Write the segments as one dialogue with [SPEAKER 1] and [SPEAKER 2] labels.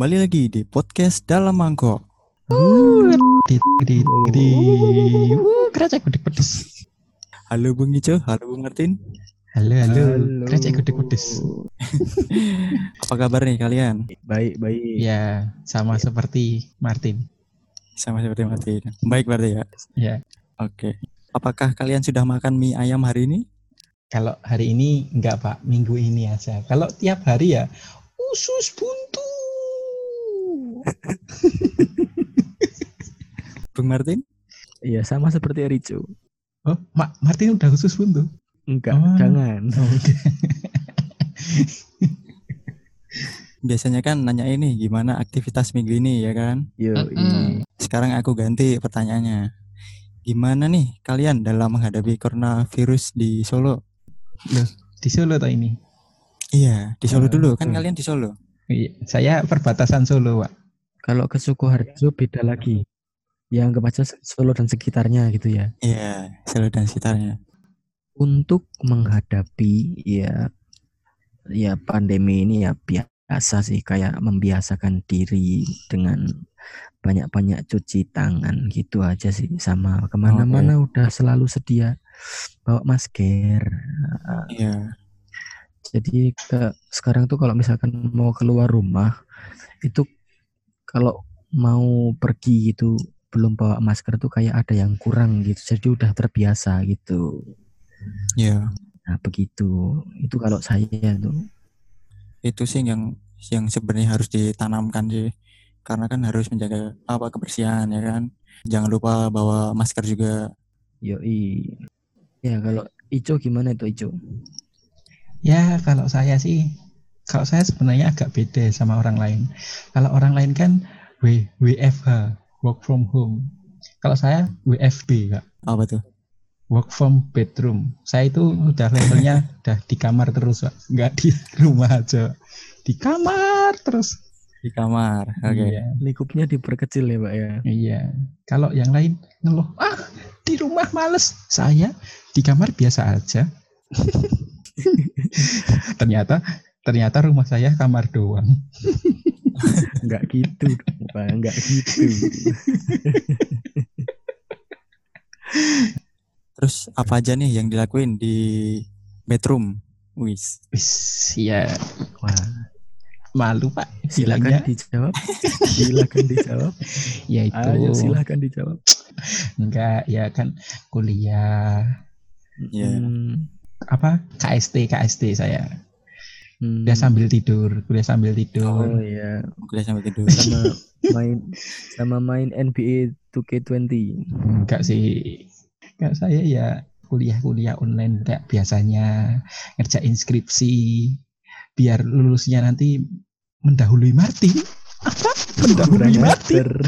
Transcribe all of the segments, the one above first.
[SPEAKER 1] kembali lagi di podcast dalam mangkok.
[SPEAKER 2] Uh, di di di. Uh, keracak gede pedes.
[SPEAKER 1] Halo Bung Ijo, halo Bung Martin.
[SPEAKER 2] Halo, halo. Keracak gede pedes.
[SPEAKER 1] Apa kabar nih kalian?
[SPEAKER 3] Baik, baik.
[SPEAKER 2] Ya, sama seperti Martin.
[SPEAKER 1] Sama seperti Martin. Baik berarti ya.
[SPEAKER 2] Ya.
[SPEAKER 1] Oke. Apakah kalian sudah makan mie ayam hari ini?
[SPEAKER 2] Kalau hari ini enggak Pak, minggu ini aja. Kalau tiap hari ya usus buntu.
[SPEAKER 1] Bung Martin?
[SPEAKER 3] Iya, sama seperti Rico.
[SPEAKER 2] Oh, Mak Martin udah usus buntu?
[SPEAKER 3] Enggak,
[SPEAKER 2] Oh.
[SPEAKER 3] jangan.
[SPEAKER 2] Oke.
[SPEAKER 1] Biasanya kan nanya ini gimana aktivitas minggu ini ya kan?
[SPEAKER 3] Yo,
[SPEAKER 2] Mm-mm.
[SPEAKER 1] Sekarang aku ganti pertanyaannya. Gimana nih kalian dalam menghadapi coronavirus di Solo?
[SPEAKER 2] Di Solo toh ini.
[SPEAKER 1] Iya, di Solo
[SPEAKER 2] Eh,
[SPEAKER 1] dulu. Kan
[SPEAKER 3] hmm.
[SPEAKER 1] kalian di Solo.
[SPEAKER 2] Iya, saya perbatasan Solo, Pak.
[SPEAKER 3] Kalau ke Sukoharjo beda lagi. Ya anggap aja Solo dan sekitarnya gitu ya.
[SPEAKER 1] Iya, Solo dan sekitarnya.
[SPEAKER 3] Untuk menghadapi ya ya pandemi ini ya biasa sih kayak membiasakan diri dengan banyak-banyak cuci tangan gitu aja sih sama ke mana-mana udah selalu sedia bawa masker
[SPEAKER 1] Iya.
[SPEAKER 3] Jadi ke sekarang tuh kalau misalkan mau keluar rumah itu kalau mau pergi gitu belum bawa masker tuh kayak ada yang kurang gitu. Jadi udah terbiasa gitu.
[SPEAKER 1] Iya.
[SPEAKER 3] Nah, begitu. Itu kalau saya tuh.
[SPEAKER 1] itu sih yang yang sebenarnya harus ditanamkan sih karena kan harus menjaga apa kebersihan ya kan jangan lupa bawa masker juga
[SPEAKER 3] Yoi. Ya kalau Ico gimana itu Ico?
[SPEAKER 2] Ya, kalau saya sih, kalau saya sebenarnya agak beda sama orang lain. Kalau orang lain kan W, WFH, work from home. Kalau saya WFB, Kak.
[SPEAKER 1] apa tuh
[SPEAKER 2] Work from bedroom. Saya itu udah levelnya udah di kamar terus, Pak. Nggak di rumah aja. Di kamar terus.
[SPEAKER 1] di kamar oke
[SPEAKER 2] Iya.
[SPEAKER 3] Lingkupnya diperkecil ya Pak ya.
[SPEAKER 2] Iya. Kalau yang lain ngeluh, ah di rumah males. Saya di kamar biasa aja. ternyata ternyata rumah saya kamar doang.
[SPEAKER 3] Enggak gitu Pak. Enggak gitu.
[SPEAKER 1] terus apa aja nih yang dilakuin di bedroom wis
[SPEAKER 2] Wis, ya
[SPEAKER 3] Wah,
[SPEAKER 2] malu pak
[SPEAKER 3] silakan
[SPEAKER 2] bilangnya.
[SPEAKER 3] dijawab. Silakan dijawab.
[SPEAKER 2] ya itu
[SPEAKER 3] Ayo silakan dijawab.
[SPEAKER 2] enggak ya kan kuliah
[SPEAKER 1] ya
[SPEAKER 3] Hmm,
[SPEAKER 2] apa KST KST saya
[SPEAKER 3] hmm.
[SPEAKER 2] udah sambil tidur kuliah sambil
[SPEAKER 3] Oh
[SPEAKER 2] tidur
[SPEAKER 3] iya,
[SPEAKER 1] kuliah sambil tidur.
[SPEAKER 3] Sama main sama main NBA 2K20.
[SPEAKER 2] enggak sih. Enggak saya ya kuliah-kuliah online kayak biasanya ngerjain skripsi biar lulusnya nanti mendahului Martin apa? Mendahului
[SPEAKER 3] Kurang
[SPEAKER 2] Martin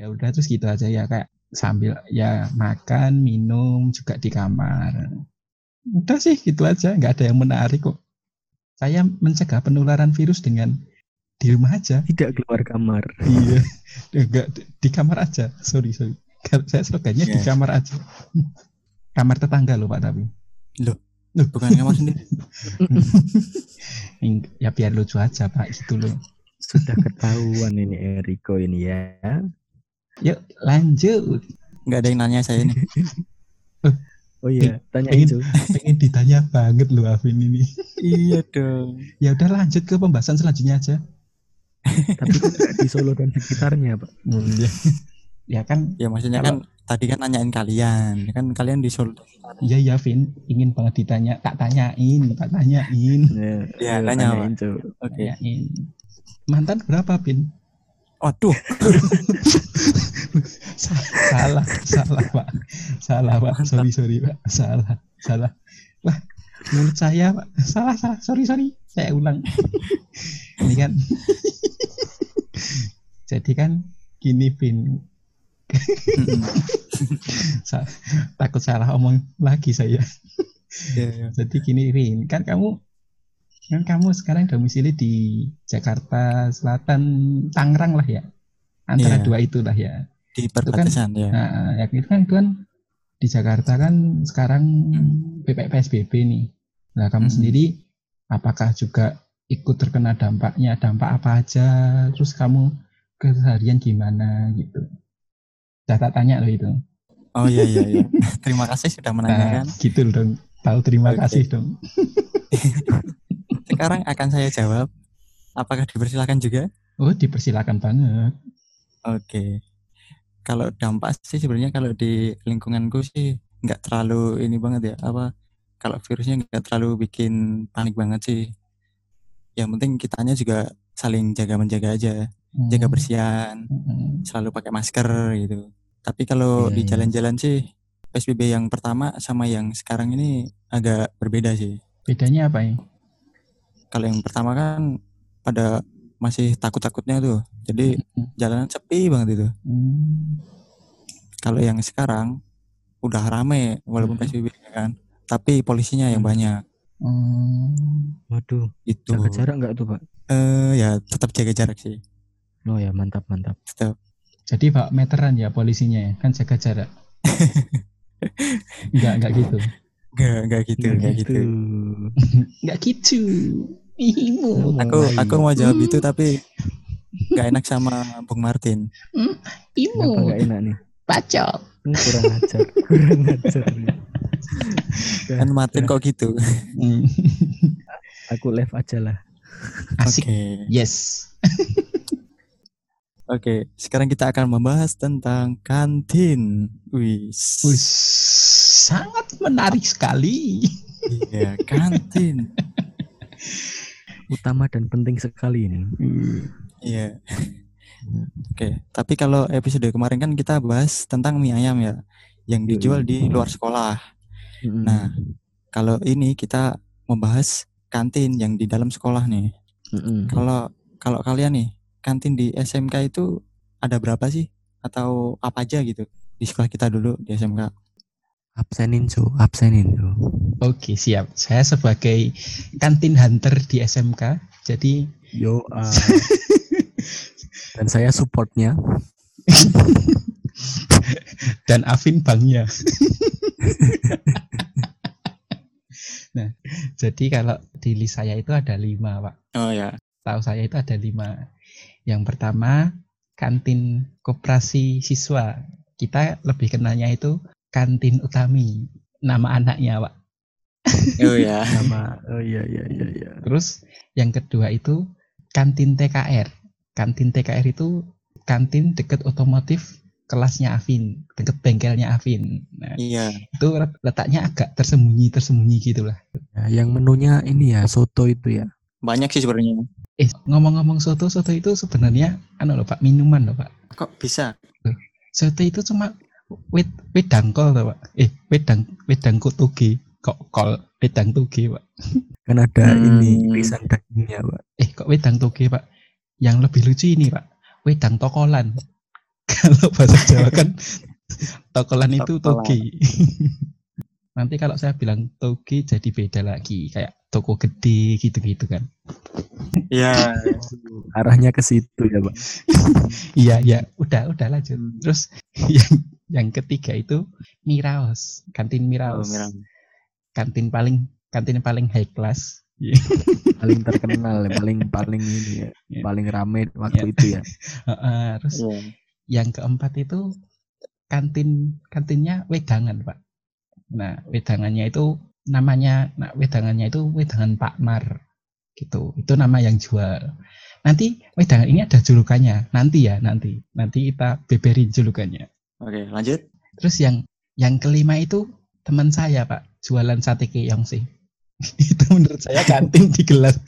[SPEAKER 2] ya udah terus gitu aja ya kayak sambil ya makan minum juga di kamar udah sih gitu aja. Nggak ada yang menarik kok. Saya mencegah penularan virus dengan di rumah aja.
[SPEAKER 3] Tidak keluar kamar.
[SPEAKER 2] iya. Enggak di kamar aja. Sorry sorry. Saya slogannya di
[SPEAKER 1] Iya.
[SPEAKER 2] kamar aja. Kamar tetangga loh pak tapi.
[SPEAKER 1] Bukan kamar sendiri.
[SPEAKER 2] Ya biar lucu aja pak gitu loh.
[SPEAKER 3] Sudah ketahuan ini Eriko ini ya.
[SPEAKER 2] yuk lanjut.
[SPEAKER 1] Nggak ada yang nanya saya nih
[SPEAKER 3] Oh iya, tanya
[SPEAKER 2] pengen-
[SPEAKER 3] itu.
[SPEAKER 2] pengen ditanya banget loh Afin ini.
[SPEAKER 1] Iya dong.
[SPEAKER 2] Ya udah lanjut ke pembahasan selanjutnya aja.
[SPEAKER 3] Tapi kan di Solo dan sekitarnya, Pak.
[SPEAKER 2] ya, ya kan
[SPEAKER 1] ya maksudnya
[SPEAKER 2] Kalau-
[SPEAKER 1] kan tadi kan nanyain kalian. Kan kalian di Solo.
[SPEAKER 2] Iya ya Vin, ingin banget ditanya, tak tanyain, tak tanyain,
[SPEAKER 3] Ya,
[SPEAKER 1] Ya,
[SPEAKER 3] ayo
[SPEAKER 1] tanya,
[SPEAKER 3] tanyain, Cuk.
[SPEAKER 1] oke.
[SPEAKER 2] Tanyain. Mantan berapa Vin?
[SPEAKER 1] waduh
[SPEAKER 2] salah, salah Pak, salah Pak, sorry sorry Pak, salah, salah. Wah, mulut saya Pak, salah salah, sorry sorry, saya ulang. Ini kan, jadi kan gini sa- takut salah omong lagi saya.
[SPEAKER 1] Iya, iya.
[SPEAKER 2] Jadi gini Rin, kan kamu kan kamu sekarang domisili di Jakarta Selatan, Tangerang lah ya. Antara
[SPEAKER 1] Iya.
[SPEAKER 2] dua itulah ya.
[SPEAKER 1] Di perbatasan ya
[SPEAKER 2] Nah, ya itu kan itu kan di Jakarta kan sekarang PP PSBB nih. Nah, kamu
[SPEAKER 1] Hmm.
[SPEAKER 2] sendiri apakah juga ikut terkena dampaknya dampak apa aja terus kamu keseharian gimana gitu saya tak tanya loh itu
[SPEAKER 1] Oh iya iya iya. Terima kasih sudah
[SPEAKER 2] nah,
[SPEAKER 1] menanyakan.
[SPEAKER 2] gitu dong tahu terima
[SPEAKER 1] Oke.
[SPEAKER 2] kasih dong
[SPEAKER 1] Sekarang akan saya jawab. Apakah dipersilakan juga?
[SPEAKER 2] oh dipersilakan banget
[SPEAKER 1] Oke. Kalau dampak sih sebenarnya kalau di lingkunganku sih nggak terlalu ini banget ya. Apa? Kalau virusnya nggak terlalu bikin panik banget sih. Yang penting kitanya juga saling jaga menjaga aja, jaga
[SPEAKER 2] Hmm,
[SPEAKER 1] bersihan,
[SPEAKER 2] hmm,
[SPEAKER 1] selalu pakai masker gitu. Tapi kalau
[SPEAKER 3] Iya,
[SPEAKER 1] di
[SPEAKER 3] iya.
[SPEAKER 1] jalan-jalan sih PSBB yang pertama sama yang sekarang ini agak berbeda sih.
[SPEAKER 2] bedanya apa ya
[SPEAKER 1] Kalau yang pertama kan pada masih takut-takutnya tuh. Jadi
[SPEAKER 2] Hmm.
[SPEAKER 1] jalanan sepi banget itu.
[SPEAKER 2] Hmm,
[SPEAKER 1] Kalau yang sekarang udah rame walaupun
[SPEAKER 3] Mhm.
[SPEAKER 1] PSBB ya kan. Tapi polisinya yang
[SPEAKER 3] Hmm.
[SPEAKER 1] banyak.
[SPEAKER 2] hmm.
[SPEAKER 3] Waduh,
[SPEAKER 1] Itu.
[SPEAKER 3] jaga jarak nggak tuh pak?
[SPEAKER 1] Eh ya tetap jaga jarak sih.
[SPEAKER 3] Oh ya mantap mantap.
[SPEAKER 1] Tetap.
[SPEAKER 2] jadi pak meteran ya polisinya ya kan jaga jarak Enggak, enggak gitu.
[SPEAKER 1] Enggak, enggak gitu, enggak gitu.
[SPEAKER 2] Enggak gitu.
[SPEAKER 3] Ngomong
[SPEAKER 1] Aku aku mau jawab
[SPEAKER 2] Hmm.
[SPEAKER 1] itu tapi nggak enak sama Bung Martin.
[SPEAKER 3] Kenapa
[SPEAKER 2] Imu.
[SPEAKER 3] nggak enak nih?
[SPEAKER 2] Bacot.
[SPEAKER 3] Hmm, kurang ajar, kurang ajar.
[SPEAKER 1] Kan Martin kok gitu.
[SPEAKER 2] Hmm.
[SPEAKER 3] Aku live aja lah.
[SPEAKER 2] Asik.
[SPEAKER 1] Oke.
[SPEAKER 2] Yes.
[SPEAKER 1] Oke, sekarang kita akan membahas tentang kantin. Wih.
[SPEAKER 2] Wih, sangat menarik sekali.
[SPEAKER 1] Iya, kantin.
[SPEAKER 3] Utama dan penting sekali ini.
[SPEAKER 1] Iya. Oke, tapi kalau episode kemarin kan kita bahas tentang mie ayam ya, yang
[SPEAKER 3] Yoi.
[SPEAKER 1] dijual di luar sekolah.
[SPEAKER 3] Mm-mm.
[SPEAKER 1] Nah, kalau ini kita membahas kantin yang di dalam sekolah nih.
[SPEAKER 3] Mm-mm.
[SPEAKER 1] Kalau kalau kalian nih, kantin di SMK itu ada berapa sih? Atau apa aja gitu? Di sekolah kita dulu di SMK.
[SPEAKER 3] Absenin cu, absenin cu.
[SPEAKER 2] Oke, siap. Saya sebagai kantin hunter di SMK, jadi
[SPEAKER 3] Yo. ah. dan saya supportnya.
[SPEAKER 2] dan Afin banknya. nah, jadi kalau di list saya itu ada lima, Pak.
[SPEAKER 1] Oh ya.
[SPEAKER 2] Tahu saya itu ada lima. Yang pertama, kantin koperasi siswa. Kita lebih kenalnya itu kantin utami. Nama anaknya, Pak.
[SPEAKER 1] Oh ya.
[SPEAKER 3] Nama. Oh iya iya iya iya.
[SPEAKER 2] Terus yang kedua itu kantin TKR. Kantin TKR itu kantin deket otomotif kelasnya Afin, deket bengkelnya Afin. Nah,
[SPEAKER 1] Iya.
[SPEAKER 2] itu letaknya agak tersembunyi tersembunyi gitulah.
[SPEAKER 3] Ya, yang menunya ini ya soto itu ya.
[SPEAKER 1] Banyak sih sebenarnya.
[SPEAKER 2] Eh ngomong-ngomong soto, soto itu sebenarnya anu loh Pak, minuman loh Pak.
[SPEAKER 1] Kok bisa?
[SPEAKER 2] Soto itu cuma wed wedang kol loh Pak. Eh wedang wedang kutugi kok kol wedang tuge Pak.
[SPEAKER 3] Kan ada
[SPEAKER 1] Hmm.
[SPEAKER 3] ini irisan dagingnya pak.
[SPEAKER 2] Eh kok wedang toge pak? Yang lebih lucu ini pak, wedang tokolan. Kalau bahasa Jawa kan tokolan itu
[SPEAKER 1] Tokolan.
[SPEAKER 2] toge. Nanti kalau saya bilang toge jadi beda lagi, kayak toko gede gitu-gitu kan.
[SPEAKER 1] Iya.
[SPEAKER 3] Arahnya ke situ ya pak.
[SPEAKER 2] Iya iya, udah udah lanjut. Terus yang yang ketiga itu Miraos, kantin
[SPEAKER 1] Oh,
[SPEAKER 2] Miraos.
[SPEAKER 1] Miram.
[SPEAKER 2] Kantin paling kantin paling high class.
[SPEAKER 3] Paling terkenal, ya, paling paling ini ya,
[SPEAKER 2] Iya.
[SPEAKER 3] paling rame waktu
[SPEAKER 2] Iya.
[SPEAKER 3] itu ya.
[SPEAKER 2] Heeh, terus
[SPEAKER 1] Iya.
[SPEAKER 2] yang keempat itu kantin kantinnya wedangan pak nah wedangannya itu namanya nah, wedangannya itu wedangan Pak Mar gitu itu nama yang jual nanti wedangan ini ada julukannya nanti ya nanti nanti kita beberin julukannya
[SPEAKER 1] Oke, lanjut.
[SPEAKER 2] terus yang yang kelima itu teman saya pak jualan sate keong sih itu menurut saya kantin di gelas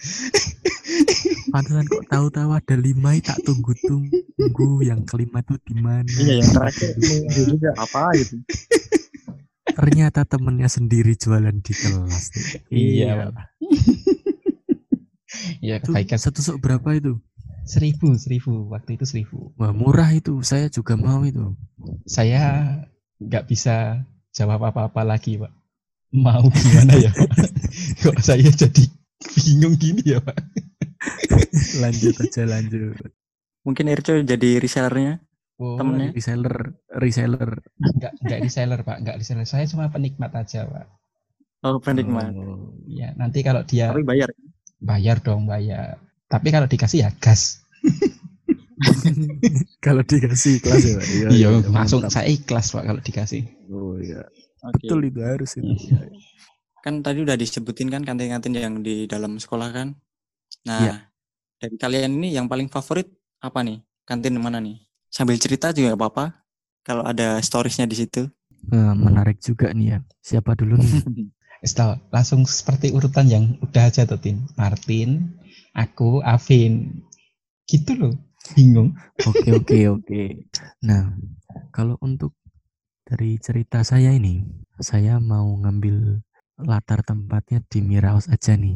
[SPEAKER 3] Pantesan kok tahu-tahu ada lima tak tunggu tunggu yang kelima tuh di mana?
[SPEAKER 1] Iya, yang terakhir nunggu juga apa gitu.
[SPEAKER 3] Ternyata temennya sendiri jualan di kelas.
[SPEAKER 2] Iya, Pak. ya
[SPEAKER 3] Itu
[SPEAKER 2] kebaikan
[SPEAKER 3] satu sok berapa itu?
[SPEAKER 2] Seribu seribu waktu itu seribu
[SPEAKER 3] Wah murah itu, saya juga mau itu.
[SPEAKER 2] saya nggak bisa jawab apa-apa lagi pak mau gimana ya pak kok saya jadi bingung gini ya pak
[SPEAKER 3] Lanjut aja lanjut.
[SPEAKER 1] Mungkin Irco jadi resellernya.
[SPEAKER 2] oh,
[SPEAKER 1] Temennya?
[SPEAKER 3] Reseller, reseller.
[SPEAKER 2] nggak nggak reseller pak nggak reseller saya cuma penikmat aja pak
[SPEAKER 1] Oh, penikmat.
[SPEAKER 3] Oh,
[SPEAKER 2] Ya, nanti kalau dia
[SPEAKER 1] Tapi bayar.
[SPEAKER 2] bayar dong, bayar. Tapi kalau dikasih ya gas.
[SPEAKER 3] kalau dikasih kelas ya, Pak. Iya,
[SPEAKER 2] Iya,
[SPEAKER 3] iya,
[SPEAKER 2] langsung
[SPEAKER 3] mantap.
[SPEAKER 2] saya ikhlas Pak kalau dikasih.
[SPEAKER 3] Oh iya.
[SPEAKER 1] Oke.
[SPEAKER 3] Betul itu harus itu. Iya.
[SPEAKER 1] Kan tadi udah disebutin kan kantin-kantin yang di dalam sekolah kan. Nah,
[SPEAKER 3] Iya.
[SPEAKER 1] dari kalian ini yang paling favorit apa nih? Kantin mana nih? Sambil cerita juga apa-apa. Kalau ada storiesnya di situ.
[SPEAKER 3] Nah, menarik juga nih ya. Siapa dulu nih?
[SPEAKER 2] Setelah langsung seperti urutan yang udah aja tuh Tin. Martin, aku, Avin. Gitu loh. Bingung.
[SPEAKER 3] Oke oke oke. Nah, kalau untuk dari cerita saya ini, saya mau ngambil latar tempatnya di Miraos aja nih.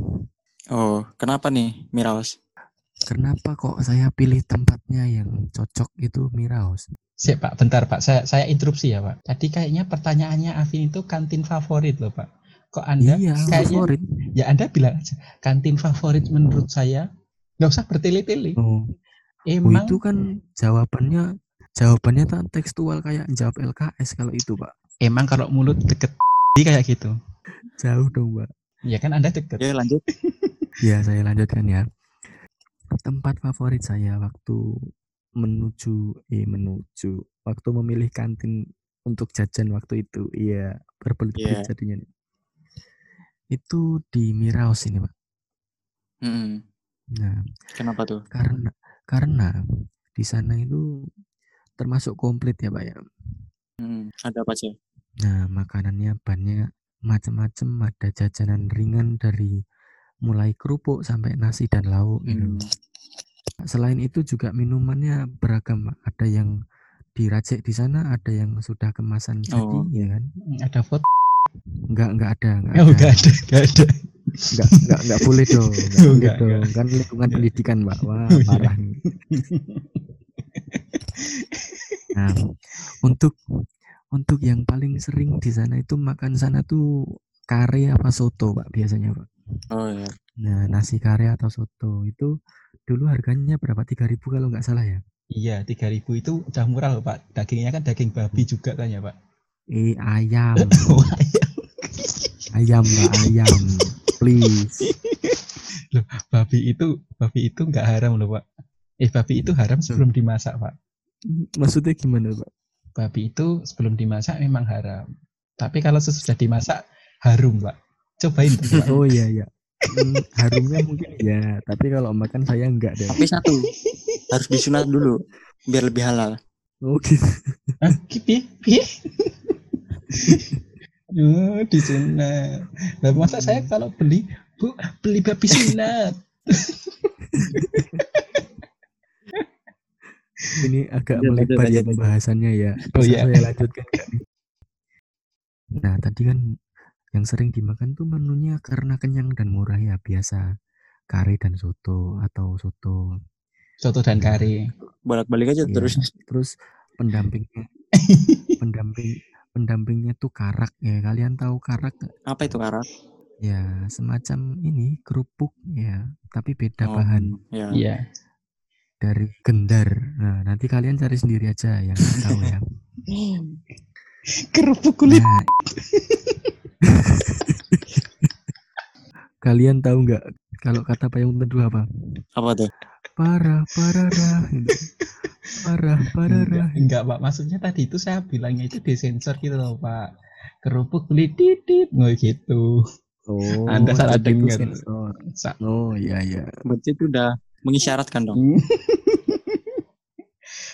[SPEAKER 1] Oh, kenapa nih Miraos?
[SPEAKER 3] Kenapa kok saya pilih tempatnya yang cocok itu Miraos?
[SPEAKER 2] Sik Pak, bentar Pak. Saya saya interupsi ya Pak. Tadi kayaknya pertanyaannya Avin itu kantin favorit loh Pak. Kok Anda
[SPEAKER 3] iya,
[SPEAKER 2] kayaknya
[SPEAKER 3] favorit.
[SPEAKER 2] ya Anda bilang aja kantin favorit menurut saya nggak usah bertele-tele.
[SPEAKER 3] Oh, oh,
[SPEAKER 2] Emang
[SPEAKER 3] itu kan jawabannya jawabannya tak tekstual kayak jawab LKS kalau itu, Pak.
[SPEAKER 2] emang kalau mulut deket kayak gitu.
[SPEAKER 3] Jauh dong, Pak.
[SPEAKER 2] Ya kan Anda deket.
[SPEAKER 1] Ya lanjut.
[SPEAKER 3] Ya, saya lanjutkan ya. Tempat favorit saya waktu menuju eh menuju waktu memilih kantin untuk jajan waktu itu. Iya, berbelit-belit
[SPEAKER 1] Iya.
[SPEAKER 3] jadinya. nih. Itu di Miraos ini, Pak.
[SPEAKER 1] Mm-mm.
[SPEAKER 3] Nah,
[SPEAKER 1] Kenapa tuh?
[SPEAKER 3] karena karena di sana itu termasuk komplit ya, Pak ya.
[SPEAKER 1] Mm, Ada apa aja?
[SPEAKER 3] Nah, makanannya banyak macam-macam, ada jajanan ringan dari mulai kerupuk sampai nasi dan lauk gitu.
[SPEAKER 1] Mm.
[SPEAKER 3] Selain itu juga minumannya beragam, Pak. Ada yang diracik di sana, ada yang sudah kemasan jadi,
[SPEAKER 1] Oh.
[SPEAKER 3] ya kan?
[SPEAKER 2] Ada foto?
[SPEAKER 3] Enggak, enggak ada, enggak
[SPEAKER 2] Oh,
[SPEAKER 3] ada.
[SPEAKER 2] nggak ada, nggak ada.
[SPEAKER 3] Enggak, enggak, enggak boleh dong, enggak
[SPEAKER 2] Oh,
[SPEAKER 3] boleh
[SPEAKER 2] enggak,
[SPEAKER 3] dong.
[SPEAKER 2] enggak.
[SPEAKER 3] Kan lingkungan pendidikan, Pak. Wah,
[SPEAKER 2] Oh, iya.
[SPEAKER 3] parah nih. Nah, untuk untuk yang paling sering di sana itu makan sana tuh kare apa soto, Pak, biasanya, Pak.
[SPEAKER 1] Oh ya.
[SPEAKER 3] Nah, nasi kare atau soto itu dulu harganya berapa? 3000 kalau nggak salah ya.
[SPEAKER 2] Iya, 3000 itu udah murah loh Pak. Dagingnya kan daging babi juga kan ya Pak.
[SPEAKER 3] Eh, ayam.
[SPEAKER 2] Oh, ayam.
[SPEAKER 3] Ayam, Mbak, ayam. Please.
[SPEAKER 2] babi itu babi itu nggak haram loh Pak. Eh babi itu haram sebelum dimasak Pak.
[SPEAKER 3] Maksudnya gimana, Pak?
[SPEAKER 2] Babi itu sebelum dimasak memang haram. Tapi kalau sesudah dimasak harum Pak. Cobain tuh, Pak.
[SPEAKER 3] Oh iya, iya. Hmm, harumnya mungkin ya, tapi kalau makan saya enggak deh.
[SPEAKER 1] Tapi satu harus disunat dulu biar lebih halal.
[SPEAKER 3] Oh gitu.
[SPEAKER 2] Hah, Oh, disunat. Nah, masa saya kalau beli, Bu, beli babi sunat.
[SPEAKER 3] Ini agak
[SPEAKER 1] Lanjut,
[SPEAKER 3] melebar ya pembahasannya ya.
[SPEAKER 2] Oh,
[SPEAKER 3] Bisa
[SPEAKER 2] iya.
[SPEAKER 3] saya lanjutkan? Nah, tadi kan yang sering dimakan tuh menunya karena kenyang dan murah ya, biasa kari dan soto atau soto.
[SPEAKER 2] Soto dan kari.
[SPEAKER 1] Bolak-balik aja
[SPEAKER 3] Iya.
[SPEAKER 1] terus.
[SPEAKER 3] Terus pendampingnya pendamping pendampingnya tuh karak ya. Kalian tahu karak?
[SPEAKER 1] Apa itu karak?
[SPEAKER 3] Ya, semacam ini kerupuk ya, tapi beda
[SPEAKER 1] Oh,
[SPEAKER 3] bahan
[SPEAKER 1] Ya.
[SPEAKER 2] Iya.
[SPEAKER 3] dari gendar. Nah, nanti kalian cari sendiri aja yang tahu ya.
[SPEAKER 2] Kerupuk kulit.
[SPEAKER 3] Nah, kalian tahu nggak kalau kata payung teduh apa?
[SPEAKER 1] Apa tuh?
[SPEAKER 3] Parah, parah, dah. Gitu. Parah, parah,
[SPEAKER 2] Enggak,
[SPEAKER 3] dah.
[SPEAKER 2] enggak, Pak. Maksudnya tadi itu saya bilangnya itu disensor gitu loh, Pak. Kerupuk kulit titit, nggak gitu.
[SPEAKER 3] Oh,
[SPEAKER 2] Anda salah dengar.
[SPEAKER 3] Oh, iya, iya.
[SPEAKER 1] Berarti itu udah mengisyaratkan dong.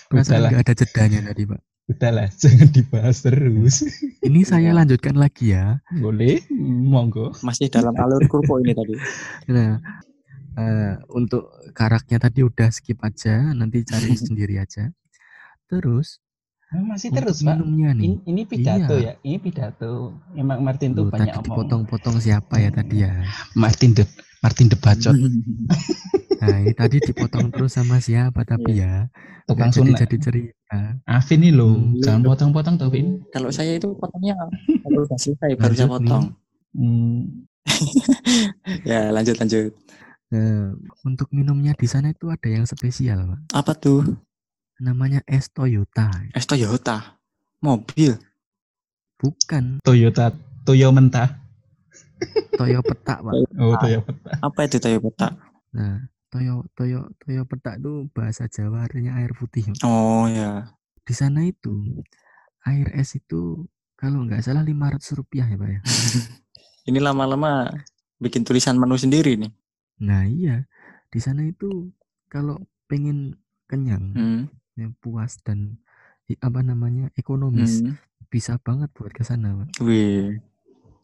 [SPEAKER 3] Perasaan
[SPEAKER 2] Udahlah,
[SPEAKER 3] nggak ada jedanya tadi, Pak.
[SPEAKER 2] udahlah, jangan dibahas terus.
[SPEAKER 3] Ini saya lanjutkan lagi ya.
[SPEAKER 2] Boleh? Monggo.
[SPEAKER 1] Masih dalam alur kurpo ini tadi.
[SPEAKER 3] Nah, eh, untuk karaknya tadi udah skip aja, nanti cari sendiri aja. Terus
[SPEAKER 2] Nah, masih terus, Pak.
[SPEAKER 3] minumnya nih.
[SPEAKER 2] Ini, ini pidato
[SPEAKER 3] Iya.
[SPEAKER 2] ya, ini pidato. Emang Martin tuh
[SPEAKER 3] Loh,
[SPEAKER 2] banyak
[SPEAKER 3] tadi
[SPEAKER 2] omong.
[SPEAKER 3] dipotong-potong siapa ya tadi ya?
[SPEAKER 2] Martin de Martin de Bacot,
[SPEAKER 3] Nah, ini tadi dipotong terus sama siapa tapi ya?
[SPEAKER 2] tukang sunat.
[SPEAKER 3] jadi cerita.
[SPEAKER 2] Afin nih lo,
[SPEAKER 3] Hmm.
[SPEAKER 2] jangan potong-potong tuh, Vin.
[SPEAKER 1] Kalau saya itu potongnya kalau udah selesai baru saya potong.
[SPEAKER 2] Hmm,
[SPEAKER 1] Ya lanjut lanjut.
[SPEAKER 3] Nah, untuk minumnya di sana itu ada yang spesial, Pak.
[SPEAKER 1] Apa tuh?
[SPEAKER 3] Namanya es Toyota.
[SPEAKER 1] Es Toyota. Mobil.
[SPEAKER 3] Bukan.
[SPEAKER 2] Toyota, Toyo mentah.
[SPEAKER 3] toyo petak pak
[SPEAKER 2] Oh, Toyo peta.
[SPEAKER 1] Apa itu Toyo Peta?
[SPEAKER 3] nah toyo toyo toyo petak itu bahasa Jawa artinya air putih Pak.
[SPEAKER 1] Oh ya.
[SPEAKER 3] di sana itu air es itu kalau nggak salah 500 rupiah ya pak ya
[SPEAKER 1] Ini lama-lama bikin tulisan menu sendiri nih.
[SPEAKER 3] Nah iya di sana itu kalau pengen kenyang
[SPEAKER 1] Hmm.
[SPEAKER 3] ya, puas dan apa namanya ekonomis
[SPEAKER 1] hmm.
[SPEAKER 3] bisa banget buat ke sana pak
[SPEAKER 1] Wih.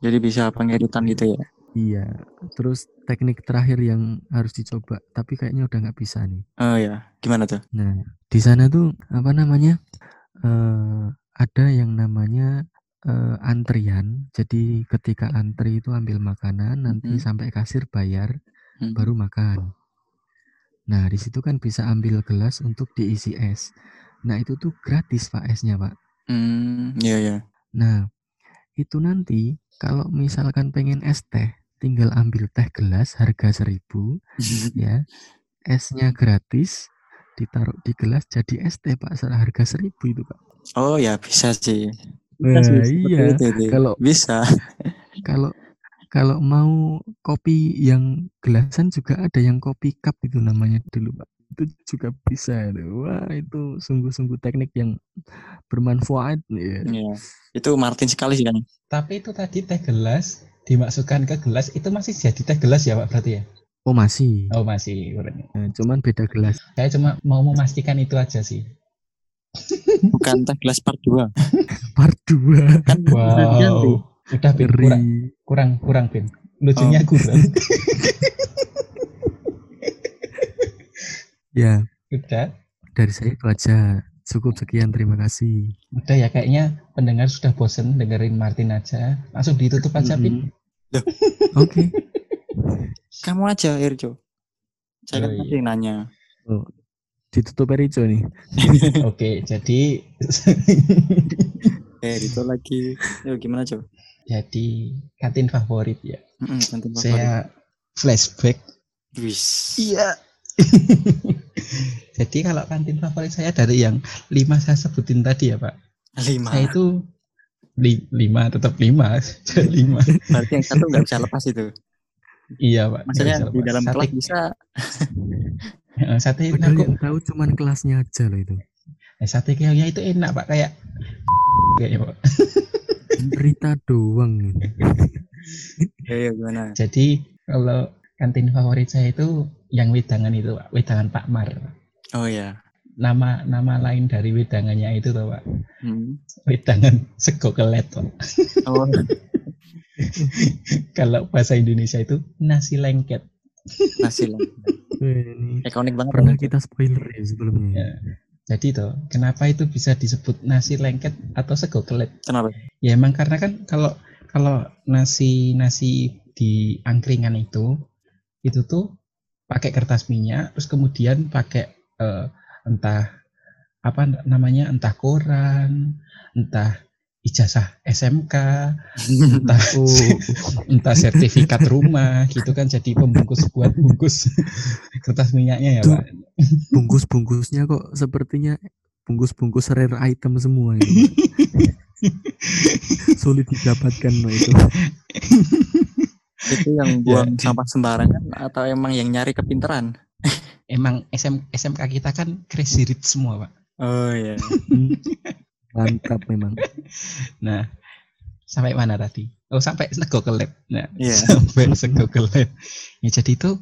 [SPEAKER 1] Jadi bisa pengeditan gitu ya.
[SPEAKER 3] iya terus teknik terakhir yang harus dicoba tapi kayaknya udah nggak bisa nih
[SPEAKER 1] Oh ya. Gimana tuh?
[SPEAKER 3] Nah, di sana tuh apa namanya? eh ada yang namanya eh, antrian. Jadi ketika antri itu ambil makanan, nanti
[SPEAKER 1] Mhm.
[SPEAKER 3] sampai kasir bayar,
[SPEAKER 1] Hmm.
[SPEAKER 3] baru makan. Nah, di situ kan bisa ambil gelas untuk diisi es. Nah, itu tuh gratis Pak esnya, Pak.
[SPEAKER 1] Hmm. Iya ya.
[SPEAKER 3] Nah, itu nanti kalau misalkan pengen es teh, tinggal ambil teh gelas harga seribu, ya esnya gratis ditaruh di gelas jadi es teh pak harga seribu itu pak
[SPEAKER 1] Oh ya bisa sih.
[SPEAKER 3] Nah,
[SPEAKER 1] Bisa
[SPEAKER 3] iya
[SPEAKER 1] itu
[SPEAKER 3] kalau
[SPEAKER 1] bisa.
[SPEAKER 3] kalau kalau mau kopi yang gelasan juga ada yang kopi cup itu namanya dulu pak itu juga bisa itu. wah itu sungguh-sungguh teknik yang bermanfaat ya
[SPEAKER 1] Iya. Itu Martin sekali sih kan.
[SPEAKER 2] Tapi itu tadi teh gelas dimasukkan ke gelas itu masih jadi teh gelas ya Pak berarti ya?
[SPEAKER 3] oh masih
[SPEAKER 2] Oh masih.
[SPEAKER 3] Nah, cuman beda gelas
[SPEAKER 2] Saya cuma mau memastikan itu aja sih.
[SPEAKER 1] Bukan teh gelas part 2.
[SPEAKER 3] part 2
[SPEAKER 1] Kan.
[SPEAKER 2] Wow. Udah Bin, kurang kurang kurang Bin. Lucunya kurang.
[SPEAKER 3] ya
[SPEAKER 2] Udah.
[SPEAKER 3] dari saya itu aja cukup sekian terima kasih
[SPEAKER 2] Udah ya kayaknya pendengar sudah bosen dengerin Martin aja. Langsung ditutup aja Bin.
[SPEAKER 3] Mm-mm. oke
[SPEAKER 1] Kamu aja Irjo. Saya kan
[SPEAKER 2] Oh,
[SPEAKER 1] tadi yang nanya.
[SPEAKER 3] ditutup Erico nih
[SPEAKER 2] Oke, jadi
[SPEAKER 1] Eh itu lagi. Yo gimana coba?
[SPEAKER 2] Jadi kantin favorit ya.
[SPEAKER 1] Mm-mm, kantin favorit.
[SPEAKER 2] Saya flashback
[SPEAKER 1] Wis.
[SPEAKER 2] Iya. Jadi kalau kantin favorit saya dari yang lima saya sebutin tadi ya Pak.
[SPEAKER 1] Lima.
[SPEAKER 2] Saya itu li- lima tetap lima, lima.
[SPEAKER 1] Berarti yang satu nggak bisa lepas itu.
[SPEAKER 2] iya Pak.
[SPEAKER 1] Maksudnya di dalam
[SPEAKER 2] sate,
[SPEAKER 1] kelas bisa.
[SPEAKER 2] sate
[SPEAKER 3] padahal
[SPEAKER 2] aku,
[SPEAKER 3] yang tahu cuman kelasnya aja loh itu
[SPEAKER 2] eh, sate keongnya itu enak Pak kayak kayaknya Pak.
[SPEAKER 3] Berita doang.
[SPEAKER 1] Ya, ya gimana?
[SPEAKER 2] Jadi kalau kantin favorit saya itu yang wedangan itu Pak, wedangan Pak Mar.
[SPEAKER 1] Oh ya.
[SPEAKER 2] Nama nama lain dari wedangannya itu tuh Pak.
[SPEAKER 1] Hmm.
[SPEAKER 2] Wedangan sego kelet Pak.
[SPEAKER 1] Oh,
[SPEAKER 2] Kalau bahasa Indonesia itu nasi lengket.
[SPEAKER 1] nasi
[SPEAKER 3] ini
[SPEAKER 1] Ikonik banget.
[SPEAKER 3] pernah kita spoiler ya sebelumnya
[SPEAKER 2] Ya. Jadi tuh, kenapa itu bisa disebut nasi lengket atau sego kelet?
[SPEAKER 1] Kenapa?
[SPEAKER 2] Ya emang karena kan kalau kalau nasi nasi di angkringan itu itu tuh pakai kertas minyak, terus kemudian pakai eh, entah apa namanya, entah koran, entah ijazah SMK, entah entah sertifikat rumah gitu kan jadi pembungkus buat bungkus kertas minyaknya ya
[SPEAKER 3] Tuh.
[SPEAKER 2] Pak.
[SPEAKER 3] bungkus-bungkusnya kok sepertinya bungkus-bungkus rare item semua itu sulit didapatkan loh itu
[SPEAKER 1] itu yang buang
[SPEAKER 2] Ya.
[SPEAKER 1] sampah sembarangan atau emang yang nyari kepinteran?
[SPEAKER 2] Emang SM, SMK kita kan crazy rich semua Pak.
[SPEAKER 1] Oh iya.
[SPEAKER 3] Mantap memang
[SPEAKER 2] Nah, sampai mana tadi? Oh, sampai sego. Nah,
[SPEAKER 1] Iya.
[SPEAKER 2] sampai sego. Ya jadi itu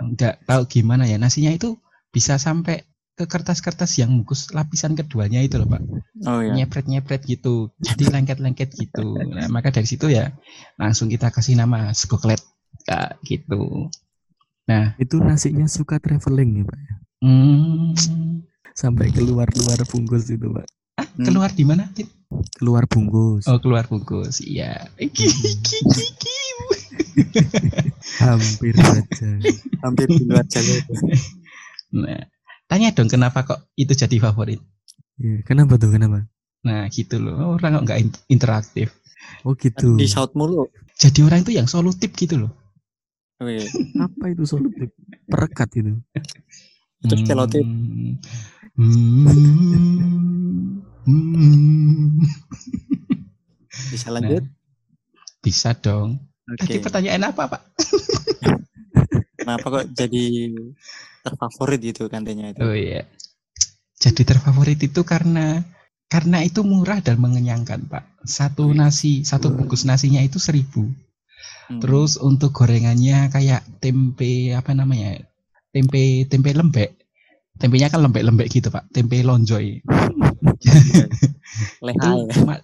[SPEAKER 2] nggak tahu gimana ya nasinya itu bisa sampai ke kertas-kertas yang bungkus lapisan keduanya itu loh Pak.
[SPEAKER 1] Oh iya.
[SPEAKER 2] Nyepret-nyepret gitu. Jadi lengket-lengket gitu. Nah, maka dari situ ya langsung kita kasih nama sego kelet Kak, gitu.
[SPEAKER 3] itu nasinya suka traveling ya pak ya?
[SPEAKER 2] Hmm.
[SPEAKER 3] sampai keluar-luar bungkus itu pak
[SPEAKER 2] Ah, keluar di mana? Tit?
[SPEAKER 3] keluar bungkus
[SPEAKER 2] Oh, keluar bungkus. Iya. Iki.
[SPEAKER 3] hampir saja
[SPEAKER 1] Hampir di luar jalur.
[SPEAKER 2] Nah, tanya dong kenapa kok itu jadi favorit?
[SPEAKER 3] ya, kenapa tuh kenapa
[SPEAKER 2] Nah, gitu loh. Orang kok nggak in- interaktif.
[SPEAKER 3] oh gitu
[SPEAKER 1] Di shout mulu.
[SPEAKER 2] Jadi orang itu yang solutif gitu loh.
[SPEAKER 1] Oh, iya.
[SPEAKER 3] apa itu solutif perekat itu
[SPEAKER 1] Terus selotip.
[SPEAKER 2] Hmm. Hmm. Hmm.
[SPEAKER 1] Bisa
[SPEAKER 2] Nah,
[SPEAKER 1] lanjut?
[SPEAKER 2] bisa dong. Tadi
[SPEAKER 1] Oke.
[SPEAKER 2] pertanyaan apa, Pak?
[SPEAKER 1] Kenapa kok jadi terfavorit gitu kantinnya itu?
[SPEAKER 2] Oh iya. Jadi terfavorit itu karena karena itu murah dan mengenyangkan, Pak. Satu nasi, satu bungkus nasinya itu seribu.
[SPEAKER 1] Hmm.
[SPEAKER 2] Terus untuk gorengannya kayak tempe apa namanya? Tempe tempe lembek. Tempenya kan lembek-lembek gitu, Pak. Tempe lonjoy.
[SPEAKER 1] Leha
[SPEAKER 2] itu
[SPEAKER 1] ya.
[SPEAKER 2] cuma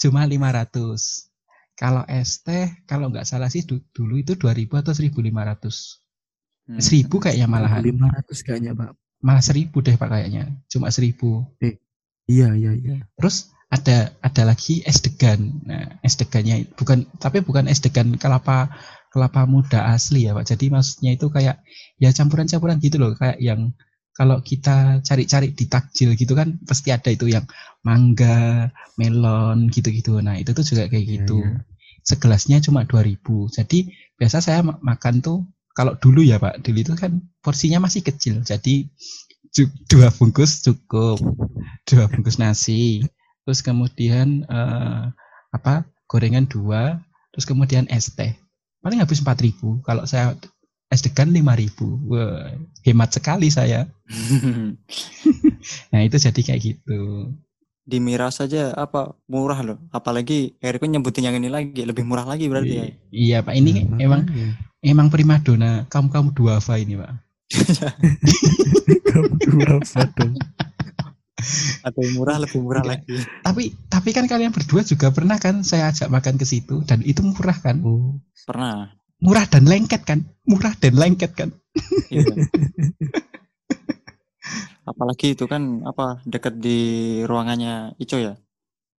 [SPEAKER 2] cuma 500. Kalau es teh kalau nggak salah sih du- dulu itu 2000 atau 1500.
[SPEAKER 1] Hmm.
[SPEAKER 2] 1000 kayaknya malahan.
[SPEAKER 3] 500 kayaknya, Pak.
[SPEAKER 2] Malah 1000 deh Pak kayaknya. Cuma 1000.
[SPEAKER 3] Iya, iya, iya.
[SPEAKER 2] Terus ada ada lagi es degan. Nah, es degannya bukan tapi bukan es degan kelapa kelapa muda asli ya, Pak. Jadi maksudnya itu kayak ya campuran-campuran gitu loh, kayak yang kalau kita cari-cari di takjil gitu kan pasti ada itu yang mangga, melon gitu-gitu. Nah, itu tuh juga kayak
[SPEAKER 3] Iya,
[SPEAKER 2] gitu.
[SPEAKER 3] iya.
[SPEAKER 2] Segelasnya cuma 2000. Jadi biasa saya ma- makan tuh kalau dulu ya, Pak, dulu itu kan porsinya masih kecil. Jadi dua bungkus cukup dua bungkus nasi terus kemudian eh, apa gorengan dua terus kemudian es teh paling habis 4000 kalau saya es degan 5000 wah hemat sekali saya nah itu jadi kayak gitu
[SPEAKER 1] Di Miras saja apa murah loh. Apalagi Eriko nyebutin yang ini lagi lebih murah lagi berarti ya.
[SPEAKER 2] iya pak ini
[SPEAKER 3] Nah,
[SPEAKER 2] emang
[SPEAKER 3] makanya.
[SPEAKER 2] emang primadona kamu kamu duafa ini pak
[SPEAKER 3] Kamu dua apa dong?
[SPEAKER 1] Yang murah lebih murah
[SPEAKER 2] Enggak.
[SPEAKER 1] lagi.
[SPEAKER 2] tapi tapi kan kalian berdua juga pernah kan saya ajak makan ke situ dan itu murah kan
[SPEAKER 3] Oh,
[SPEAKER 1] Pernah.
[SPEAKER 2] Murah dan lengket kan murah dan lengket kan
[SPEAKER 1] Iya. Apalagi itu kan apa dekat di ruangannya Ico ya.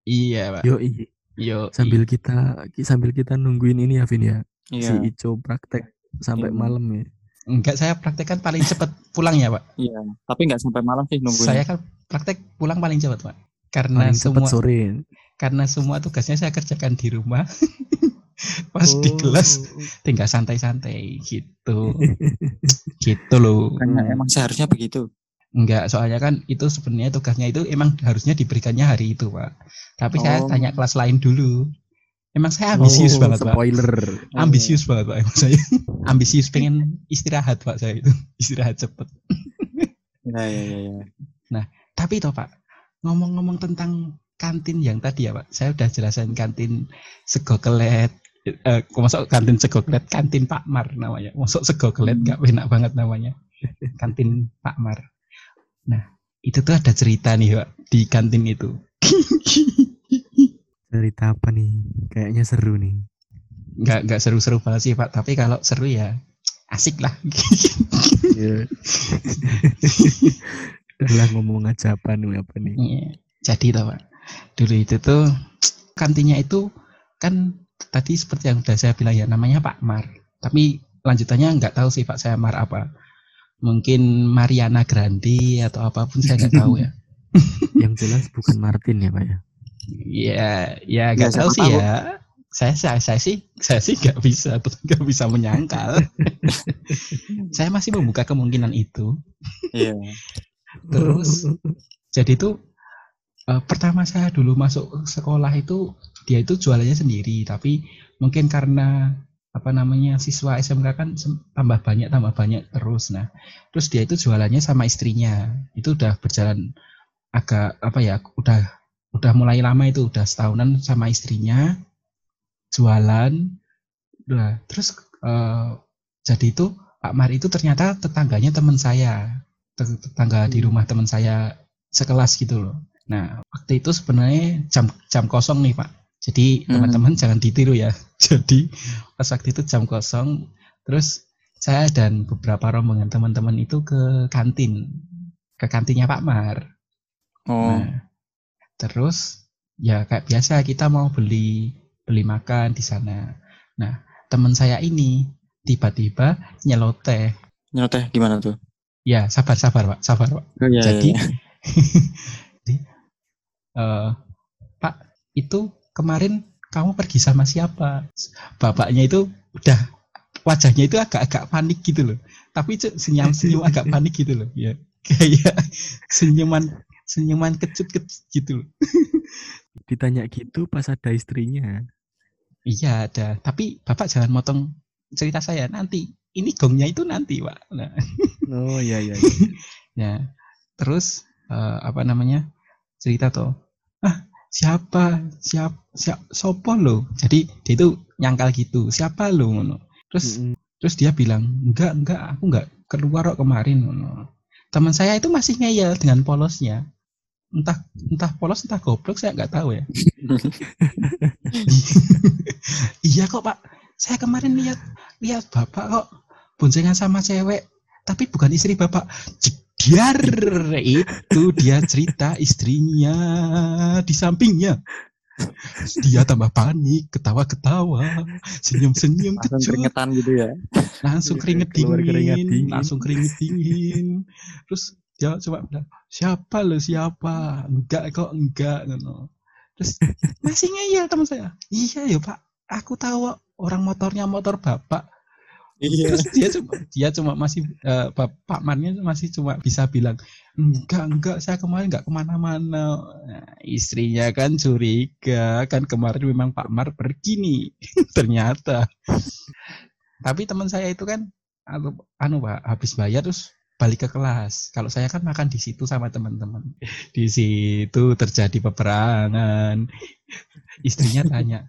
[SPEAKER 2] iya pak
[SPEAKER 3] yo iya.
[SPEAKER 2] yo
[SPEAKER 3] Sambil kita sambil kita nungguin ini ya, Vin ya. Si
[SPEAKER 1] Iya.
[SPEAKER 3] Ico praktek sampai
[SPEAKER 1] Iya.
[SPEAKER 3] malam ya.
[SPEAKER 2] enggak saya praktek kan paling cepat pulang ya pak
[SPEAKER 1] Iya. Tapi nggak sampai malam sih nungguin.
[SPEAKER 2] Saya kan praktek pulang paling cepat, Pak. Karena
[SPEAKER 3] Paling cepat
[SPEAKER 2] semua
[SPEAKER 3] sore.
[SPEAKER 2] karena semua tugasnya saya kerjakan di rumah. Pas di
[SPEAKER 3] Oh.
[SPEAKER 2] kelas tinggal santai-santai gitu. gitu loh.
[SPEAKER 1] Bukannya emang seharusnya begitu.
[SPEAKER 2] Enggak, soalnya kan itu sebenarnya tugasnya itu emang harusnya diberikannya hari itu, Pak. Tapi saya
[SPEAKER 1] Oh.
[SPEAKER 2] tanya kelas lain dulu. Emang saya ambisius
[SPEAKER 3] Oh,
[SPEAKER 2] banget, Pak.
[SPEAKER 3] Spoiler.
[SPEAKER 2] Ambisius banget, Pak. Emang saya ambisius pengen istirahat, Pak, saya itu. Istirahat cepet.
[SPEAKER 1] Iya iya iya. iya.
[SPEAKER 2] Tapi toh Pak, ngomong-ngomong tentang kantin yang tadi ya Pak, saya udah jelasin kantin sego kelet, eh, masuk kantin sego kelet, kantin Pak Mar namanya. Masuk sego kelet
[SPEAKER 1] Hmm.
[SPEAKER 2] nggak enak banget namanya. Kantin Pak Mar. Nah, itu tuh ada cerita nih Pak di kantin itu.
[SPEAKER 3] Cerita apa nih? Kayaknya seru nih.
[SPEAKER 2] Nggak nggak seru-seru banget sih Pak, tapi kalau seru ya asik lah.
[SPEAKER 3] Iya. Udah ngomong aja apa nih apa nih?
[SPEAKER 2] Iya. Jadi toh Pak, dulu itu tuh kantinnya itu kan tadi seperti yang udah saya bilang ya namanya Pak Mar. Tapi lanjutannya nggak tahu sih Pak saya Mar apa. Mungkin Mariana Grandi atau apa pun saya nggak tahu ya.
[SPEAKER 3] Yang jelas bukan Martin ya pak ya.
[SPEAKER 2] Iya, ya nggak
[SPEAKER 1] Ya,
[SPEAKER 2] tahu sih
[SPEAKER 1] tahu.
[SPEAKER 2] ya. Saya, saya saya sih saya sih nggak bisa nggak bisa menyangkal. saya masih membuka kemungkinan itu.
[SPEAKER 1] Iya.
[SPEAKER 2] Terus jadi itu eh, pertama saya dulu masuk sekolah itu dia itu jualannya sendiri. Tapi mungkin karena apa namanya siswa SMK kan tambah banyak tambah banyak terus. Nah terus dia itu jualannya sama istrinya. Itu udah berjalan agak apa ya udah udah mulai lama itu. Udah setahunan sama istrinya jualan. Nah terus eh, jadi itu Pak Mar itu ternyata tetangganya teman saya. Tet- tetangga di rumah teman saya sekelas gitu loh. Nah, waktu itu sebenarnya jam jam kosong nih, Pak. Jadi
[SPEAKER 1] Hmm.
[SPEAKER 2] teman-teman jangan ditiru ya. Jadi pas waktu itu jam kosong, terus saya dan beberapa rombongan teman-teman itu ke kantin, ke kantinnya Pak Mar.
[SPEAKER 1] Oh.
[SPEAKER 2] Nah, terus ya kayak biasa kita mau beli beli makan di sana. Nah, teman saya ini tiba-tiba nyeloteh.
[SPEAKER 1] Nyeloteh gimana tuh?
[SPEAKER 2] Ya, sabar sabar, Pak, sabar, Pak.
[SPEAKER 1] Oh, iya,
[SPEAKER 2] Jadi,
[SPEAKER 1] iya.
[SPEAKER 2] Eh, Pak, itu kemarin kamu pergi sama siapa? Bapaknya itu udah wajahnya itu agak-agak panik gitu loh. Tapi senyum-senyum agak panik gitu loh. Ya, kayak senyuman senyuman kecut-kecut gitu loh.
[SPEAKER 3] Ditanya gitu pas ada istrinya.
[SPEAKER 2] Iya ada, tapi bapak jangan motong cerita saya nanti. Ini gongnya itu nanti, pak. Nah,
[SPEAKER 3] Oh iya iya.
[SPEAKER 2] ya. Terus eh, apa namanya cerita toh? Ah siapa siap siap sopo lo? Jadi dia itu nyangkal gitu. Siapa lo? ngono. Terus
[SPEAKER 3] Mm-mm.
[SPEAKER 2] terus dia bilang enggak enggak aku enggak keluar kok kemarin. ngono. Teman saya itu masih ngeyel dengan polosnya. Entah entah polos entah goblok saya nggak tahu ya. iya kok pak, saya kemarin lihat lihat bapak kok boncengan sama cewek, tapi bukan istri bapak. Jediar itu dia cerita istrinya di sampingnya. Dia tambah panik, ketawa-ketawa, senyum-senyum
[SPEAKER 1] Langsung
[SPEAKER 2] kecut,
[SPEAKER 1] keringetan gitu ya.
[SPEAKER 2] langsung
[SPEAKER 3] Iya,
[SPEAKER 2] keringet dingin,
[SPEAKER 3] keringat dingin.
[SPEAKER 2] langsung keringet dingin. Terus dia coba bilang, siapa lo siapa? Enggak kok enggak. Terus masih ngeyel teman saya. Iya ya pak, aku tahu orang motornya motor bapak.
[SPEAKER 1] Iya.
[SPEAKER 2] Terus dia cuma dia cuma masih eh, Pak Marnya masih cuma bisa bilang enggak enggak saya kemarin enggak ke mana-mana. Nah, istrinya kan curiga kan kemarin memang Pak Mar pergi nih ternyata. Tapi teman saya itu kan anu, anu Pak habis bayar terus balik ke kelas. Kalau saya kan makan di situ sama teman-teman. Di situ terjadi peperangan. Istrinya tanya,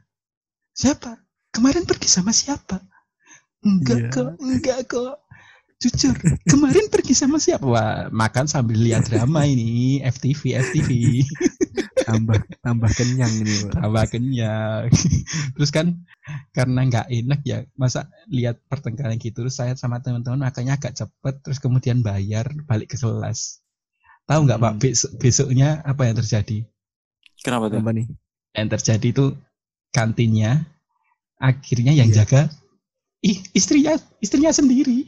[SPEAKER 2] siapa? Kemarin pergi sama siapa? Enggak
[SPEAKER 3] Iya.
[SPEAKER 2] kok, enggak kok. Jujur, kemarin pergi sama siapa? Wah, makan sambil lihat drama ini, FTV, FTV.
[SPEAKER 3] Tambah tambah kenyang ini. Pak.
[SPEAKER 2] Tambah kenyang. Terus kan karena nggak enak ya, masa lihat pertengkaran gitu. Terus saya sama teman-teman makanya agak cepet, terus kemudian bayar balik ke kelas. Tahu nggak Pak,
[SPEAKER 3] Hmm.
[SPEAKER 2] besok, besoknya apa yang terjadi?
[SPEAKER 1] Kenapa tuh?
[SPEAKER 3] Apa nih?
[SPEAKER 2] Yang terjadi itu kantinnya, akhirnya yang
[SPEAKER 3] Iya.
[SPEAKER 2] jaga istrinya istrinya sendiri.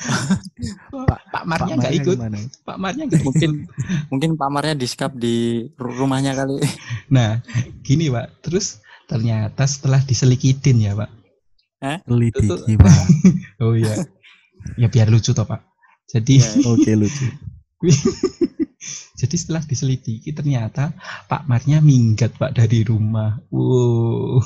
[SPEAKER 2] Pak, Pak Marnya nggak
[SPEAKER 3] Marnya
[SPEAKER 2] ikut.
[SPEAKER 3] gimana?
[SPEAKER 2] Pak Marnya nggak.
[SPEAKER 1] Mungkin mungkin pamarnya diskap di ru- rumahnya kali.
[SPEAKER 2] Nah, gini Pak. Terus ternyata setelah diselikitin ya Pak.
[SPEAKER 3] Selidiki pak.
[SPEAKER 2] Oh iya. ya biar lucu toh Pak. Jadi
[SPEAKER 1] Iya.
[SPEAKER 3] Oke lucu.
[SPEAKER 2] jadi setelah diselidiki ternyata Pak Marnya minggat Pak dari rumah. Wow.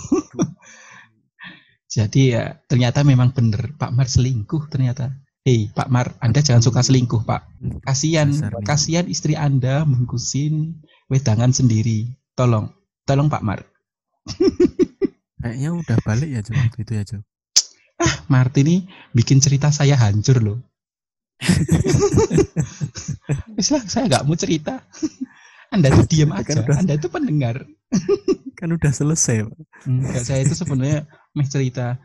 [SPEAKER 2] Jadi ya ternyata memang bener Pak Mar selingkuh ternyata. Hei Pak Mar, Anda jangan suka selingkuh Pak. Kasihan, kasihan istri Anda mengkusin wedangan sendiri. Tolong, tolong Pak Mar.
[SPEAKER 3] Kayaknya udah balik ya waktu itu ya Jo.
[SPEAKER 2] Martin ini bikin cerita saya hancur loh. Wes lah, saya nggak mau cerita. Anda tuh diam
[SPEAKER 3] Kan
[SPEAKER 2] aja. Anda itu pendengar.
[SPEAKER 3] Kan udah selesai pak.
[SPEAKER 2] Enggak, saya itu sebenarnya meh cerita.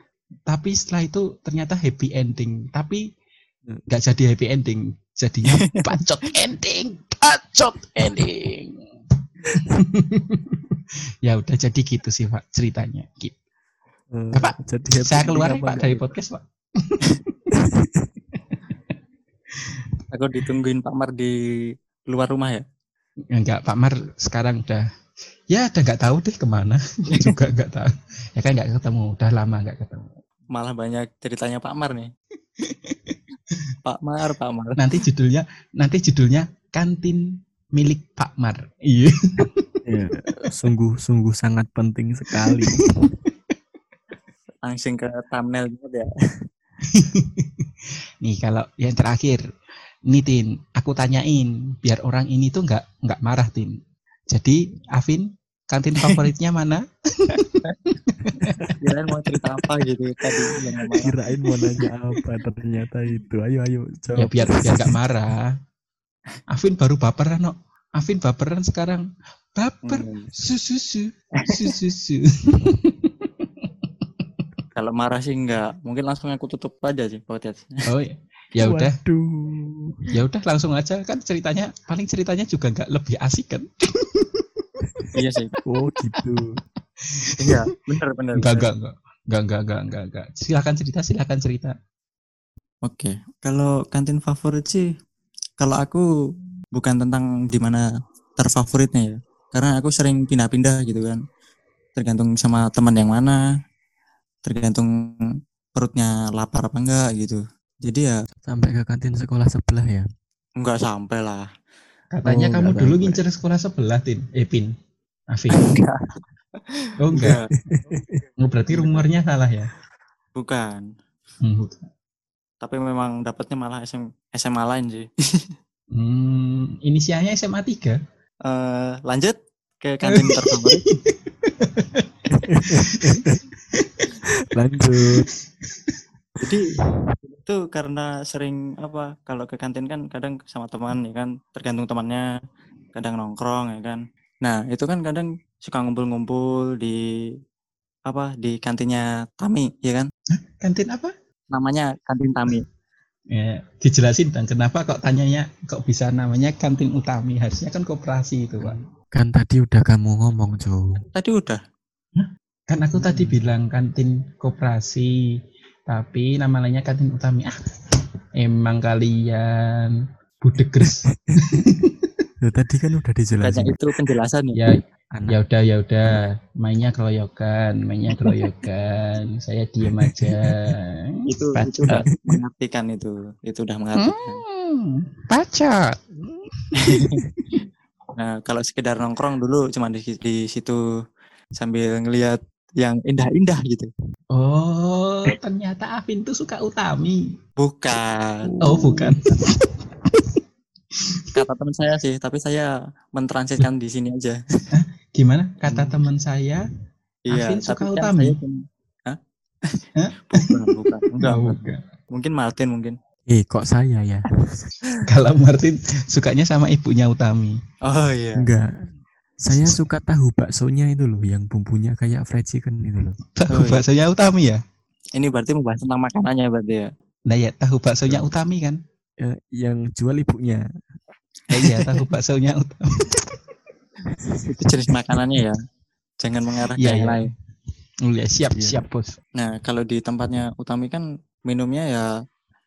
[SPEAKER 2] Tapi setelah itu ternyata happy ending. Tapi nggak jadi happy ending. Jadinya bacot ending. Bacot ending. ya udah jadi gitu sih Pak ceritanya. Gitu.
[SPEAKER 3] Eh,
[SPEAKER 2] Ya, Pak,
[SPEAKER 3] Jadi happy
[SPEAKER 2] Saya keluar nih Pak dari podcast Pak.
[SPEAKER 1] Aku ditungguin Pak Mar di luar rumah ya.
[SPEAKER 2] Enggak, Pak Mar sekarang udah ya udah nggak tahu deh ke mana juga nggak tahu. Ya kan nggak ketemu, udah lama nggak ketemu.
[SPEAKER 1] Malah banyak ceritanya Pak Mar nih. Pak Mar, Pak Mar.
[SPEAKER 2] Nanti judulnya nanti judulnya kantin milik Pak Mar. Iya.
[SPEAKER 3] Iya, sungguh sungguh sangat penting sekali.
[SPEAKER 1] Langsung ke thumbnail gitu ya.
[SPEAKER 2] Nih kalau yang terakhir, nih Tin, aku tanyain biar orang ini tuh nggak nggak marah Tin. Jadi Afin kantin favoritnya mana?
[SPEAKER 1] Kirain mau cerita apa gitu tadi yang.
[SPEAKER 3] Kirain mau nanya apa ternyata itu. Ayo ayo
[SPEAKER 2] Ya
[SPEAKER 3] jawab.
[SPEAKER 2] biar biar nggak marah. Afin baru baperan no. Afin baperan sekarang. Baper.
[SPEAKER 1] Hmm.
[SPEAKER 2] Susu susu susu.
[SPEAKER 1] Kalau marah sih enggak. Mungkin langsung aku tutup aja sih podcast.
[SPEAKER 2] Oh ya. Ya udah, ya udah langsung aja kan ceritanya paling ceritanya juga nggak lebih asik kan?
[SPEAKER 1] iya sih.
[SPEAKER 3] Oh gitu.
[SPEAKER 1] Iya, benar benar.
[SPEAKER 2] Enggak enggak. Enggak enggak enggak enggak enggak. Silakan cerita silakan cerita.
[SPEAKER 1] Oke, kalau kantin favorit sih, kalau aku bukan tentang di mana terfavoritnya ya, karena aku sering pindah-pindah gitu kan, tergantung sama teman yang mana, tergantung perutnya lapar apa enggak gitu. Jadi ya
[SPEAKER 3] Sampai ke kantin sekolah sebelah ya.
[SPEAKER 1] enggak sampai lah.
[SPEAKER 2] Katanya
[SPEAKER 3] Oh,
[SPEAKER 2] kamu
[SPEAKER 3] enggak
[SPEAKER 2] dulu
[SPEAKER 3] sampai.
[SPEAKER 2] ngincer sekolah sebelah Tin. Eh Pin. Afin.
[SPEAKER 1] Enggak.
[SPEAKER 2] Oh enggak. Oh, berarti rumornya salah ya?
[SPEAKER 1] bukan.
[SPEAKER 2] Hmm, bukan.
[SPEAKER 1] Tapi memang dapatnya malah SM, SMA lain sih.
[SPEAKER 2] Hmm, inisialnya SMA 3.
[SPEAKER 1] Eh, lanjut ke kantin terfavorit.
[SPEAKER 3] Lanjut.
[SPEAKER 1] Jadi itu karena sering apa kalau ke kantin kan kadang sama teman ya kan tergantung temannya kadang nongkrong ya kan. Nah itu kan kadang suka ngumpul-ngumpul di apa di kantinnya Tami ya kan.
[SPEAKER 2] Kantin apa?
[SPEAKER 1] Namanya kantin Tami.
[SPEAKER 2] Ya, dijelasin dan kenapa kok tanyanya kok bisa namanya kantin utami harusnya kan koperasi itu pak
[SPEAKER 3] Kan tadi udah kamu ngomong, Jo.
[SPEAKER 1] Tadi udah.
[SPEAKER 2] kan aku tadi
[SPEAKER 3] Hmm.
[SPEAKER 2] bilang kantin koperasi tapi namanya kantin utami ah emang kalian budegers
[SPEAKER 3] Loh, tadi kan udah dijelasin.
[SPEAKER 1] itu penjelasan ya.
[SPEAKER 2] ya ya udah ya udah mainnya keroyokan mainnya keroyokan saya diem aja
[SPEAKER 1] Itu
[SPEAKER 2] Baca.
[SPEAKER 1] itu udah mengartikan itu. Itu udah mengartikan.
[SPEAKER 2] Hmm, baca
[SPEAKER 1] Nah, kalau sekedar nongkrong dulu cuma di, di situ sambil ngelihat yang indah-indah gitu.
[SPEAKER 2] Oh ternyata Afin tuh suka utami
[SPEAKER 1] Bukan.
[SPEAKER 2] oh bukan
[SPEAKER 1] Kata teman saya sih, tapi saya mentransitkan di sini aja.
[SPEAKER 2] gimana kata teman saya
[SPEAKER 1] Iya,
[SPEAKER 2] Afin suka
[SPEAKER 1] kan
[SPEAKER 2] utami?
[SPEAKER 1] saya Hah?
[SPEAKER 2] Hah?
[SPEAKER 1] bukan, bukan. Enggak,
[SPEAKER 2] Oh,
[SPEAKER 1] bukan. Mungkin Martin mungkin.
[SPEAKER 3] Eh, kok saya ya?
[SPEAKER 2] kalau Martin sukanya sama ibunya utami
[SPEAKER 1] Oh iya.
[SPEAKER 3] Enggak. Saya suka tahu baksonya itu loh, yang bumbunya kayak fried chicken itu loh.
[SPEAKER 2] tahu
[SPEAKER 1] Oh, iya.
[SPEAKER 2] baksonya utami ya
[SPEAKER 1] Ini berarti membahas tentang makanannya berarti ya.
[SPEAKER 2] nah ya tahu baksonya utami kan
[SPEAKER 3] Eh, yang jual ibunya.
[SPEAKER 2] Eh, iya tahu baksonya utami
[SPEAKER 1] Itu jenis makanannya ya. Jangan mengarah ke
[SPEAKER 2] Iya,
[SPEAKER 1] yang
[SPEAKER 2] iya.
[SPEAKER 1] lain.
[SPEAKER 2] Ya, siap
[SPEAKER 3] Iya.
[SPEAKER 2] siap bos
[SPEAKER 1] Nah, kalau di tempatnya Utami kan minumnya ya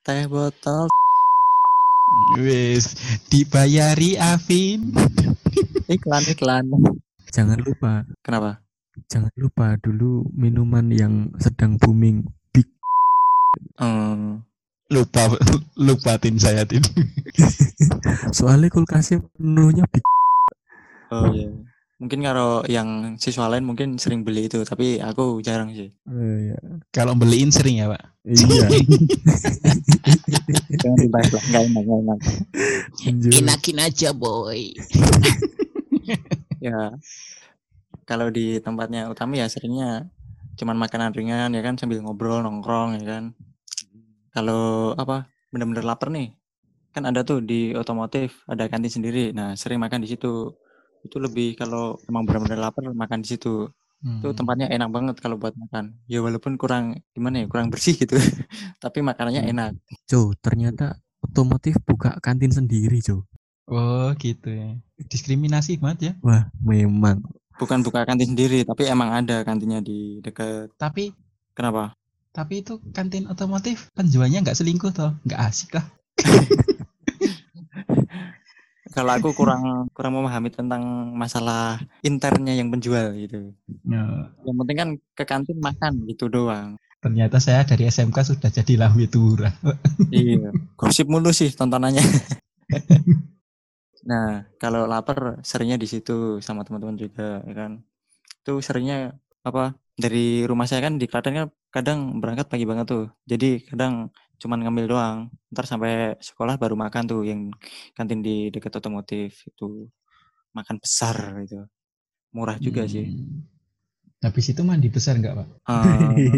[SPEAKER 1] teh botol
[SPEAKER 2] wis dibayari Afin
[SPEAKER 1] iklan iklan.
[SPEAKER 3] Jangan lupa,
[SPEAKER 1] Kenapa?
[SPEAKER 3] jangan lupa dulu minuman yang sedang booming big.
[SPEAKER 1] Hmm,
[SPEAKER 2] lupa lupa tin saya tin
[SPEAKER 3] Soalnya kulkasnya penuhnya big.
[SPEAKER 1] oh iya. Mungkin kalau yang siswa lain mungkin sering beli itu, tapi aku jarang sih.
[SPEAKER 3] Eh, ya.
[SPEAKER 2] kalau beliin sering ya pak
[SPEAKER 3] Iya.
[SPEAKER 1] Jangan dibahas lah, nggak enak, nggak enak.
[SPEAKER 3] Lanjut.
[SPEAKER 2] aja boy
[SPEAKER 1] Ya, kalau di tempatnya Utami ya seringnya cuman makanan ringan ya kan sambil ngobrol nongkrong ya kan. Kalau apa bener-bener lapar nih, kan ada tuh di otomotif ada kantin sendiri. Nah sering makan di situ. Itu lebih kalau emang bener-bener lapar makan di situ. Itu
[SPEAKER 2] Hmm.
[SPEAKER 1] tempatnya enak banget kalau buat makan. Ya walaupun kurang gimana ya kurang bersih gitu, tapi makanannya
[SPEAKER 2] Hmm.
[SPEAKER 1] enak.
[SPEAKER 3] Jo, ternyata otomotif buka kantin sendiri, Jo.
[SPEAKER 2] Oh gitu ya diskriminasi banget ya
[SPEAKER 3] Wah, memang.
[SPEAKER 1] Bukan buka kantin sendiri, tapi emang ada kantinnya di dekat.
[SPEAKER 2] tapi
[SPEAKER 1] Kenapa?
[SPEAKER 2] tapi itu kantin otomotif penjualnya nggak selingkuh toh nggak asik lah
[SPEAKER 1] Kalau aku kurang kurang memahami tentang masalah internnya yang penjual gitu.
[SPEAKER 2] Ya,
[SPEAKER 1] Yang penting kan ke kantin makan gitu doang.
[SPEAKER 2] ternyata saya dari SMK sudah jadi lambe turah
[SPEAKER 1] iya. Gosip mulu sih tontonannya. nah, kalau lapar seringnya di situ sama teman-teman juga ya kan. Itu seringnya apa? Dari rumah saya kan di Klaten kan kadang berangkat pagi banget tuh. Jadi kadang cuman ngambil doang. Ntar sampai sekolah baru makan tuh yang kantin di dekat otomotif itu. Makan besar gitu. Murah juga sih.
[SPEAKER 2] Hmm. habis itu mandi besar nggak pak
[SPEAKER 1] Eh,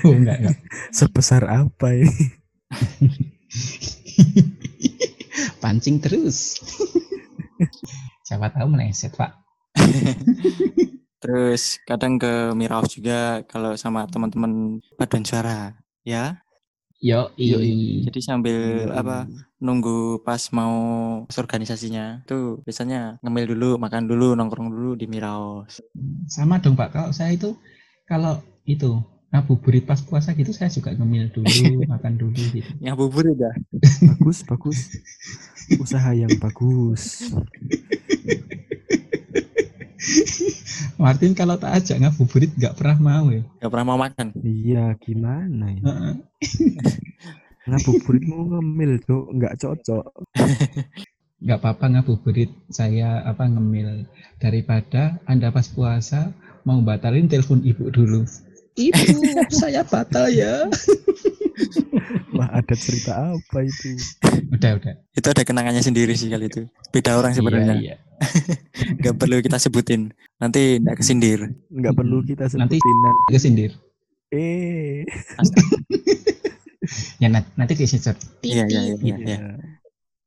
[SPEAKER 2] oh enggak enggak
[SPEAKER 3] Sebesar apa ini?
[SPEAKER 2] pancing terus. Siapa tahu meleset pak.
[SPEAKER 1] Terus kadang ke Miraus juga kalau sama teman-teman paduan suara, ya.
[SPEAKER 2] yo
[SPEAKER 1] Jadi sambil apa nunggu pas mau organisasinya, tuh biasanya ngemil dulu, makan dulu, nongkrong dulu di Miraus.
[SPEAKER 2] sama dong pak. Kalau saya itu kalau itu ngabuburit pas puasa gitu saya juga ngemil dulu makan dulu gitu
[SPEAKER 1] Yang bubur udah.
[SPEAKER 3] bagus, bagus. Usaha yang bagus.
[SPEAKER 2] Martin kalau tak ajak ngabuburit nggak pernah mau ya
[SPEAKER 1] Gak pernah mau makan.
[SPEAKER 3] Iya, gimana ya?
[SPEAKER 2] Heeh.
[SPEAKER 3] Ngabuburit mau ngemil, Jo. Nggak cocok.
[SPEAKER 2] nggak apa-apa ngabuburit saya apa ngemil daripada anda pas puasa mau batalin telepon ibu dulu ibu saya batal ya
[SPEAKER 3] Wah, ada cerita apa itu?
[SPEAKER 2] udah udah
[SPEAKER 1] Itu ada kenangannya sendiri sih kali itu. Beda orang sebenarnya.
[SPEAKER 2] iya, iya.
[SPEAKER 1] Nggak perlu kita sebutin. Nanti nggak kesindir.
[SPEAKER 3] Nggak perlu kita
[SPEAKER 2] Nanti-
[SPEAKER 3] sebutin nan-
[SPEAKER 2] kesindir
[SPEAKER 3] Eh,
[SPEAKER 2] ya nanti, nanti disensor
[SPEAKER 1] Iya, iya, iya, iya.
[SPEAKER 3] iya.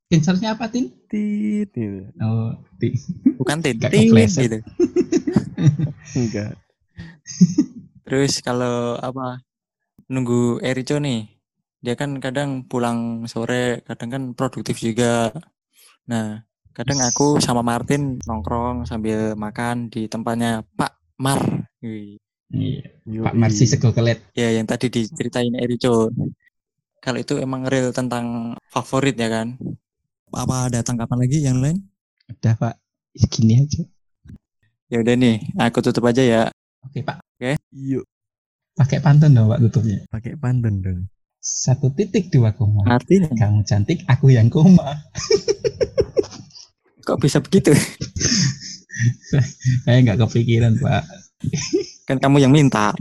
[SPEAKER 2] sensornya apa tin
[SPEAKER 3] Tit, gitu.
[SPEAKER 2] oh ti-
[SPEAKER 1] Bukan tin. Tin,
[SPEAKER 2] kepleset.
[SPEAKER 1] gitu.
[SPEAKER 3] Enggak.
[SPEAKER 1] Terus kalau apa nunggu Erico nih, dia kan kadang pulang sore, kadang kan produktif juga. Nah, kadang aku sama Martin nongkrong sambil makan di tempatnya Pak Mar. Wih.
[SPEAKER 2] iya. Pak Marsi sego kelet
[SPEAKER 1] Ya, yang tadi diceritain Erico. Kalau itu emang real tentang favorit ya kan? Apa ada tanggapan lagi yang lain?
[SPEAKER 2] udah pak segini aja
[SPEAKER 1] Ya udah nih, aku tutup aja ya.
[SPEAKER 2] oke pak
[SPEAKER 3] Yuk,
[SPEAKER 2] pakai pantun dong pak tutupnya
[SPEAKER 3] pakai pantun dong.
[SPEAKER 2] satu titik dua koma
[SPEAKER 1] Artinya
[SPEAKER 2] kamu cantik aku yang koma
[SPEAKER 1] kok bisa begitu?
[SPEAKER 2] saya nggak kepikiran pak
[SPEAKER 1] Kan kamu yang minta.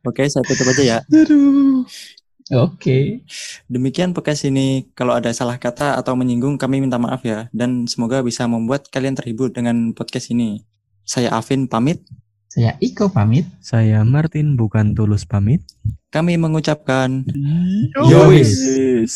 [SPEAKER 1] Oke, saya tutup aja ya.
[SPEAKER 2] aduh oke
[SPEAKER 1] Demikian podcast ini. Kalau ada salah kata atau menyinggung, kami minta maaf ya. Dan semoga bisa membuat kalian terhibur dengan podcast ini. Saya Afin pamit.
[SPEAKER 2] saya Iko pamit
[SPEAKER 3] Saya Martin bukan tulus pamit.
[SPEAKER 1] Kami mengucapkan
[SPEAKER 2] Yowis.
[SPEAKER 3] Yowis.